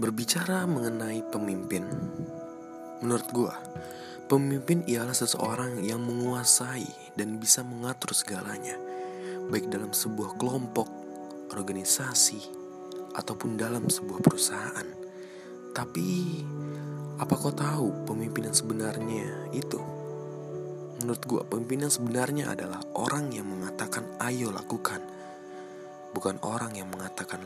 Berbicara mengenai pemimpin, menurut gua, pemimpin ialah seseorang yang menguasai dan bisa mengatur segalanya, baik dalam sebuah kelompok, organisasi, ataupun dalam sebuah perusahaan. Tapi, apa kau tahu pemimpin yang sebenarnya itu? Menurut gua, pemimpin yang sebenarnya adalah orang yang mengatakan ayo lakukan, bukan orang yang mengatakan